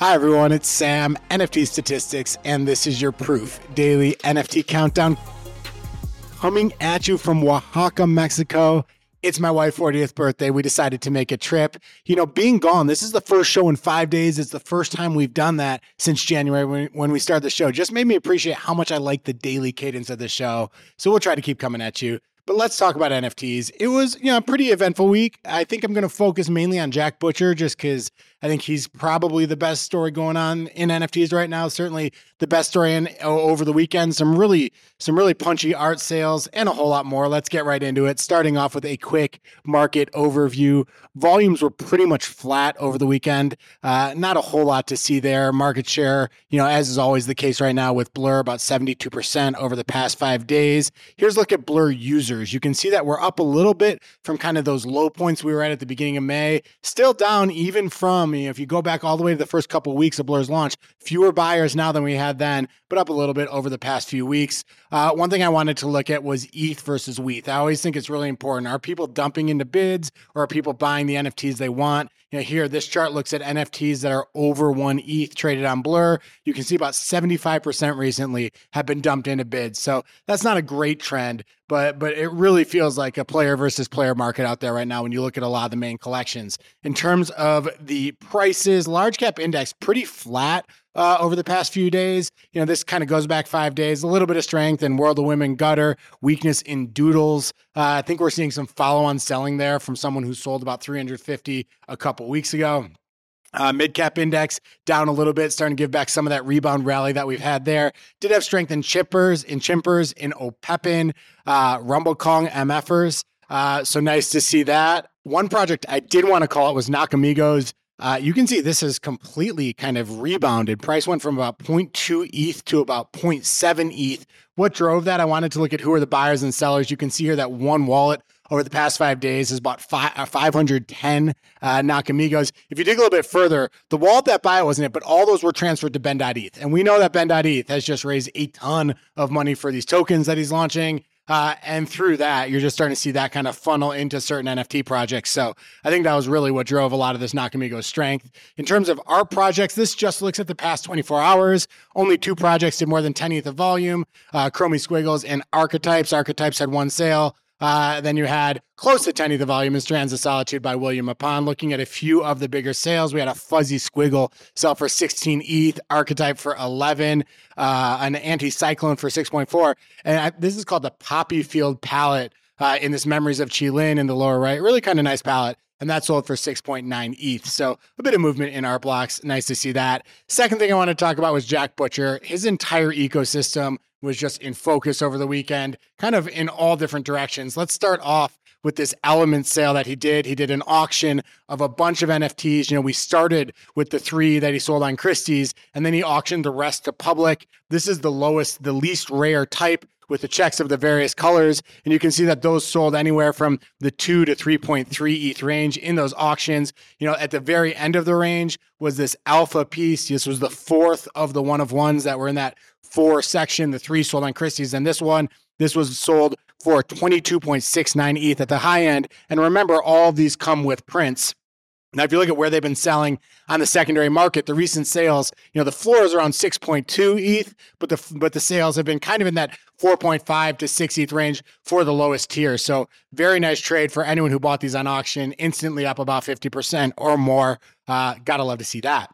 Hi, everyone. It's Sam, NFT Statistics, and this is your proof daily NFT countdown coming at you from Oaxaca, Mexico. It's my wife's 40th birthday. We decided to make a trip. You know, being gone, this is the first show in five days. It's the first time we've done that since January when, when we started the show. Just made me appreciate how much I like the daily cadence of the show. So we'll try to keep coming at you. But let's talk about NFTs. It was, you know, a pretty eventful week. I think I'm going to focus mainly on Jack Butcher just because I think he's probably the best story going on in NFTs right now. Certainly the best story in over the weekend. Some really, some really punchy art sales and a whole lot more. Let's get right into it. Starting off with a quick market overview. Volumes were pretty much flat over the weekend. Uh, not a whole lot to see there. Market share, you know, as is always the case right now with Blur, about 72% over the past five days. Here's a look at Blur users. You can see that we're up a little bit from kind of those low points we were at at the beginning of May. Still down even from I mean, if you go back all the way to the first couple of weeks of Blur's launch, fewer buyers now than we had then, but up a little bit over the past few weeks. Uh, one thing I wanted to look at was ETH versus WETH. I always think it's really important. Are people dumping into bids or are people buying the NFTs they want? You know, here, this chart looks at NFTs that are over one ETH traded on Blur. You can see about 75% recently have been dumped into bids. So that's not a great trend, but but it really feels like a player versus player market out there right now when you look at a lot of the main collections. In terms of the prices, large cap index pretty flat uh, over the past few days. You know, this kind of goes back five days. A little bit of strength in World of Women Gutter, weakness in Doodles. Uh, I think we're seeing some follow-on selling there from someone who sold about 350 a couple weeks ago. Uh, mid cap index down a little bit, starting to give back some of that rebound rally that we've had there. Did have strength in chippers, in chimpers, in Opepen, uh, Rumble Kong MFers. Uh, so nice to see that. One project I did want to call it was Nakamigos uh, you can see this has completely kind of rebounded. Price went from about 0.2 ETH to about 0.7 ETH. What drove that? I wanted to look at who are the buyers and sellers. You can see here that one wallet over the past five days has bought five, uh, 510 uh, Nakamigos. If you dig a little bit further, the wallet that buy wasn't it, but all those were transferred to Ben.ETH. And we know that Ben.ETH has just raised a ton of money for these tokens that he's launching. Uh, and through that, you're just starting to see that kind of funnel into certain NFT projects. So I think that was really what drove a lot of this Nakamigo's strength. In terms of art projects, this just looks at the past 24 hours. Only two projects did more than 10 ETH of volume uh, Chromie Squiggles and Archetypes. Archetypes had one sale. Uh, then you had close to 10 the volume is Strands of Solitude by William Mapan. Looking at a few of the bigger sales, we had a Fuzzy Squiggle sell for 16 ETH, Archetype for 11, uh, an Anti-Cyclone for 6.4. And I, this is called the Poppy Field palette uh, in this Memories of Qilin in the lower right. Really kind of nice palette and that sold for 6.9 ETH. So a bit of movement in Art Blocks. Nice to see that. Second thing I want to talk about was Jack Butcher. His entire ecosystem was just in focus over the weekend, kind of in all different directions. Let's start off with this element sale that he did. He did an auction of a bunch of NFTs. You know, we started with the three that he sold on Christie's, and then he auctioned the rest to public. This is the lowest, the least rare type with the checks of the various colors. And you can see that those sold anywhere from the 2 to 3.3 ETH range in those auctions. You know, at the very end of the range was this alpha piece. This was the fourth of the one of ones that were in that four section. The three sold on Christie's. And this one, this was sold for 22.69 ETH at the high end. And remember, all of these come with prints. Now, if you look at where they've been selling on the secondary market, the recent sales, you know, the floor is around 6.2 ETH, but the but the sales have been kind of in that 4.5 to 6 ETH range for the lowest tier. So very nice trade for anyone who bought these on auction, instantly up about 50% or more. Uh, gotta love to see that.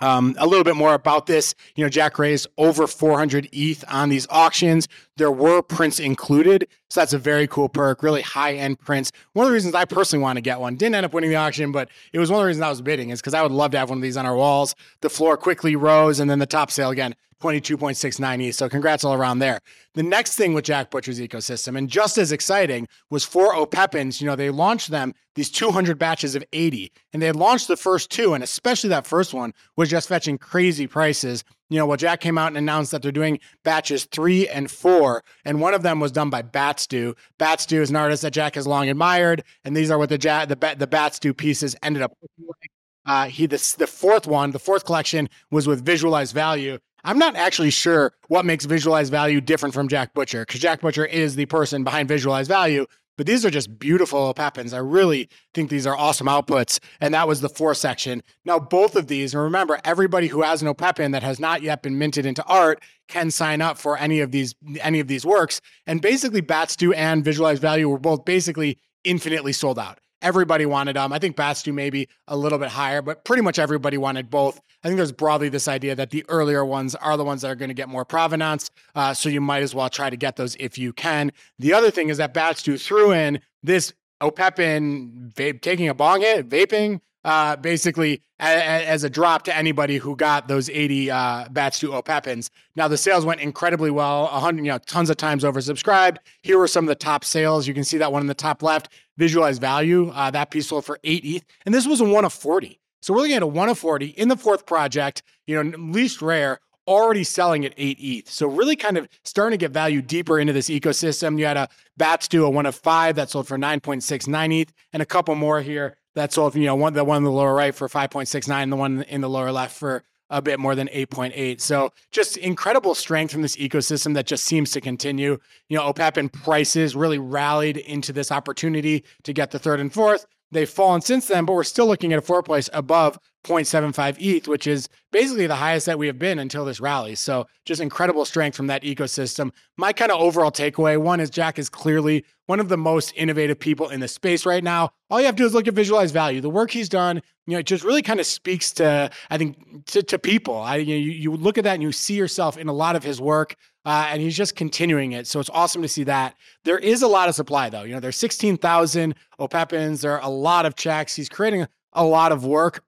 Um, a little bit more about this. You know, Jack raised over 400 ETH on these auctions. There were prints included. So that's a very cool perk, really high end prints. One of the reasons I personally want to get one didn't end up winning the auction, but it was one of the reasons I was bidding is because I would love to have one of these on our walls. The floor quickly rose and then the top sale again 22.690. So congrats all around there. The next thing with Jack Butcher's ecosystem, and just as exciting, was for Opepens. You know, they launched them, these 200 batches of 80, and they launched the first two, and especially that first one was just fetching crazy prices. You know, well, Jack came out and announced that they're doing batches three and four, and one of them was done by Batstew. Batstew is an artist that Jack has long admired, and these are what the Jack, the, the Batstew pieces ended up. Uh, he the, the fourth one, the fourth collection was with Visualized Value, I'm not actually sure what makes visualized value different from Jack Butcher because Jack Butcher is the person behind visualized value. but these are just beautiful Pepins. I really think these are awesome outputs. And that was the four section. Now, both of these, and remember, everybody who has an Opepen that has not yet been minted into art can sign up for any of these any of these works. And basically, Bats BatStew and Visualize Value were both basically infinitely sold out. Everybody wanted them. I think BatStew maybe a little bit higher, but pretty much everybody wanted both. I think there's broadly this idea that the earlier ones are the ones that are going to get more provenance. Uh, so you might as well try to get those if you can. The other thing is that BatStew threw in this Opepen vape, taking a bong hit, vaping, uh, basically a, as a drop to anybody who got those 80 uh, to Opepens. Now the sales went incredibly well, 100, you know, tons of times oversubscribed. Here were some of the top sales. You can see that one in the top left. Visualize value. Uh, that piece sold for eight ETH, and this was a one of 40. So we're looking at a one of 40 in the fourth project. You know, least rare already selling at 8 ETH. So really kind of starting to get value deeper into this ecosystem. You had a BatStew a one of five that sold for 9.69 ETH and a couple more here that sold, you know, one the one in the lower right for 5.69, the one in the lower left for a bit more than 8.8. So just incredible strength from this ecosystem that just seems to continue. You know, Opepen prices really rallied into this opportunity to get the third and fourth. They've fallen since then, but we're still looking at a floor price above 0.75 ETH, which is basically the highest that we have been until this rally. So just incredible strength from that ecosystem. My kind of overall takeaway one is Jack is clearly one of the most innovative people in the space right now. All you have to do is look at visualize value. The work he's done, you know, it just really kind of speaks to, I think, to, to people. I, you, know, you, you look at that and you see yourself in a lot of his work. Uh, and he's just continuing it. So it's awesome to see that. There is a lot of supply, though. You know, there's 16,000 Opepens. There are a lot of checks. He's creating a lot of work.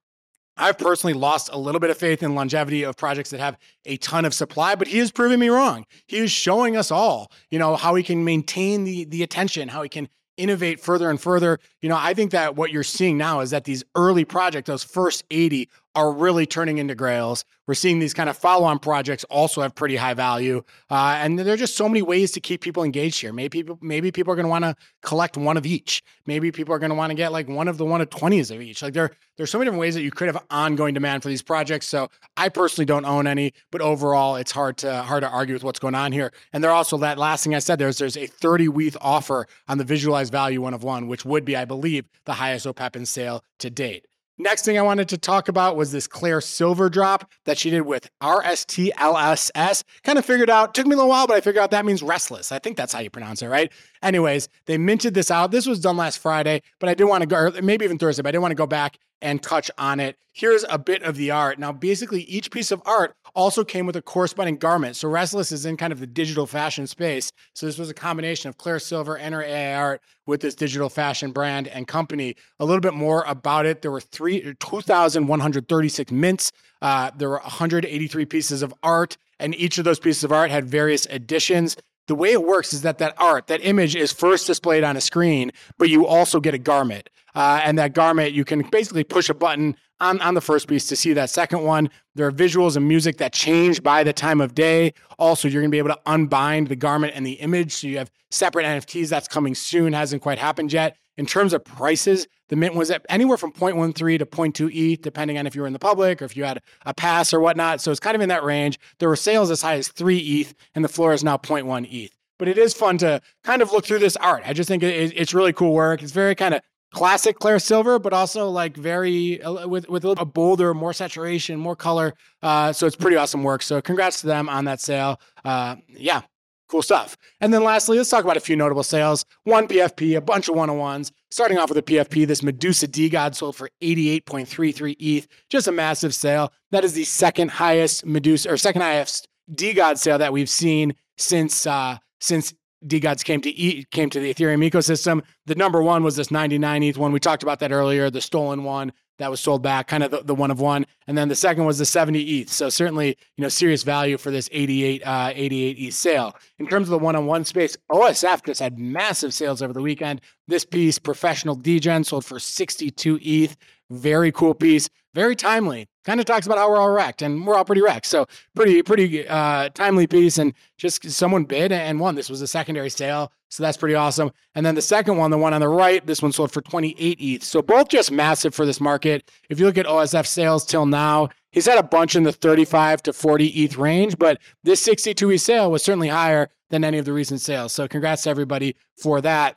I've personally lost a little bit of faith in longevity of projects that have a ton of supply, but he is proving me wrong. He is showing us all, you know, how he can maintain the the attention, how he can innovate further and further. You know, I think that what you're seeing now is that these early projects, those first 80, are really turning into grails. We're seeing these kind of follow on projects also have pretty high value. Uh, and there are just so many ways to keep people engaged here. Maybe people, maybe people are going to want to collect one of each. Maybe people are going to want to get like one of the one of 20s of each. Like there, there's so many different ways that you could have ongoing demand for these projects. So I personally don't own any, but overall it's hard to hard to argue with what's going on here. And there also that last thing I said, there's there's a 30 week offer on the visualized value one of one, which would be, I believe, the highest Opepen sale to date. Next thing I wanted to talk about was this Claire Silver drop that she did with RSTLSS. Kind of figured out, took me a little while, but I figured out that means restless. I think that's how you pronounce it, right? Anyways, they minted this out. This was done last Friday, but I didn't want to go, or maybe even Thursday, but I didn't want to go back and touch on it. Here's a bit of the art. Now, basically, each piece of art also came with a corresponding garment. So Restless is in kind of the digital fashion space. So this was a combination of Claire Silver and her AI art with this digital fashion brand and company. A little bit more about it. There were three 2,136 mints. Uh, there were 183 pieces of art, and each of those pieces of art had various editions the way it works is that that art, that image is first displayed on a screen, but you also get a garment. Uh, and that garment, you can basically push a button on, on the first piece to see that second one. There are visuals and music that change by the time of day. Also, you're going to be able to unbind the garment and the image. So you have separate NFTs. That's coming soon, hasn't quite happened yet. In terms of prices, the mint was at anywhere from 0.13 to 0.2 ETH, depending on if you were in the public or if you had a pass or whatnot. So it's kind of in that range. There were sales as high as 3 ETH, and the floor is now 0.1 ETH. But it is fun to kind of look through this art. I just think it's really cool work. It's very kind of classic Claire Silver, but also like very uh, with with a little bolder, more saturation, more color. Uh, so it's pretty awesome work. So congrats to them on that sale. Uh, yeah, Cool stuff. And then lastly, let's talk about a few notable sales. One PFP, a bunch of one on ones. Starting off with a PFP, this Medusa DeGod sold for 88.33 ETH. Just a massive sale. That is the second highest Medusa or second highest DeGod sale that we've seen since uh, since DeGods came to e- came to the Ethereum ecosystem. The number one was this 99 ETH one. We talked about that earlier, the stolen one that was sold back, kind of the, the, one of one. And then the second was the 70 ETH. So certainly, you know, serious value for this 88, uh, 88 ETH sale. In terms of the one-on-one space, OSF just had massive sales over the weekend. This piece, professional degen, sold for 62 ETH. Very cool piece, very timely. Kind of talks about how we're all wrecked, and we're all pretty wrecked. So pretty, pretty uh, timely piece, and just someone bid and won. This was a secondary sale, so that's pretty awesome. And then the second one, the one on the right, this one sold for 28 ETH. So both just massive for this market. If you look at OSF sales till now, he's had a bunch in the 35 to 40 ETH range, but this 62 ETH sale was certainly higher than any of the recent sales. So congrats to everybody for that.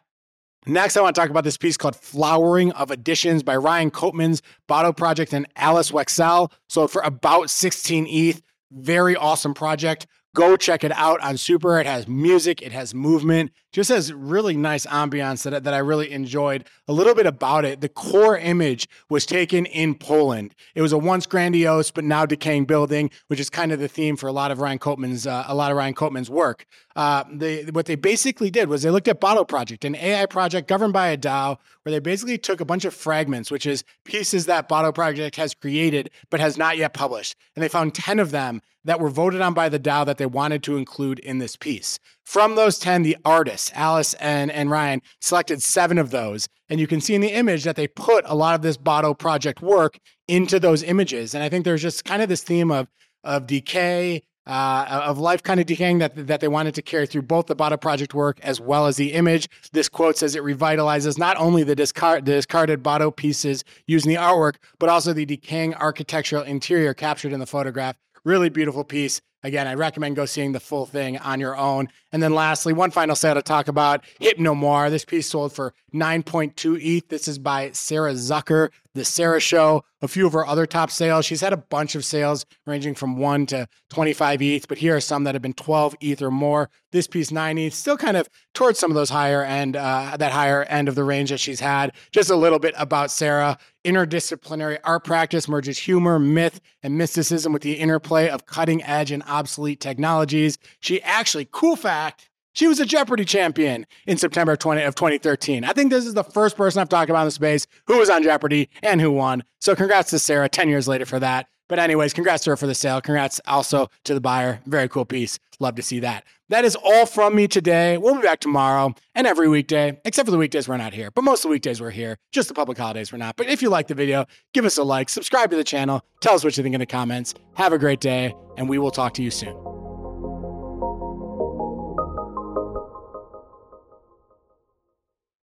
Next, I want to talk about this piece called Flowering of Additions by Ryan Koopmans Botto Project and Alice Wexell. Sold for about 16 ETH. Very awesome project. Go check it out on Super. It has music, it has movement, just has really nice ambiance that, that I really enjoyed. A little bit about it. The core image was taken in Poland. It was a once grandiose but now decaying building, which is kind of the theme for a lot of Ryan Koopmans' uh, a lot of Ryan Koopmans' work. Uh, they what they basically did was they looked at Botto Project, an AI project governed by a DAO, where they basically took a bunch of fragments, which is pieces that Botto Project has created but has not yet published, and they found ten of them that were voted on by the DAO that they wanted to include in this piece. From those 10, the artists, Alice and, and Ryan, selected seven of those. And you can see in the image that they put a lot of this Botto project work into those images. And I think there's just kind of this theme of, of decay, uh, of life kind of decaying that, that they wanted to carry through both the Botto project work as well as the image. This quote says it revitalizes not only the, discard, the discarded Botto pieces used in the artwork, but also the decaying architectural interior captured in the photograph. Really beautiful piece. Again, I recommend go seeing the full thing on your own. And then lastly, one final sale to talk about Hypnomoire. This piece sold for 9.2 ETH. This is by Sarah Zucker, The Sarah Show. A few of her other top sales. She's had a bunch of sales ranging from 1 to 25 ETH, but here are some that have been 12 ETH or more. This piece, 9 ETH, still kind of towards some of those higher end, uh, that higher end of the range that she's had. Just a little bit about Sarah. Interdisciplinary art practice merges humor, myth, and mysticism with the interplay of cutting edge and obsolete technologies. She actually, cool fact, she was a Jeopardy champion in September of, 20, of 2013. I think this is the first person I've talked about in the space who was on Jeopardy and who won. So congrats to Sarah 10 years later for that. But anyways, congrats to her for the sale. Congrats also to the buyer. Very cool piece. Love to see that. That is all from me today. We'll be back tomorrow and every weekday, except for the weekdays we're not here. But most of the weekdays we're here. Just the public holidays we're not. But if you like the video, give us a like, subscribe to the channel, tell us what you think in the comments. Have a great day, and we will talk to you soon.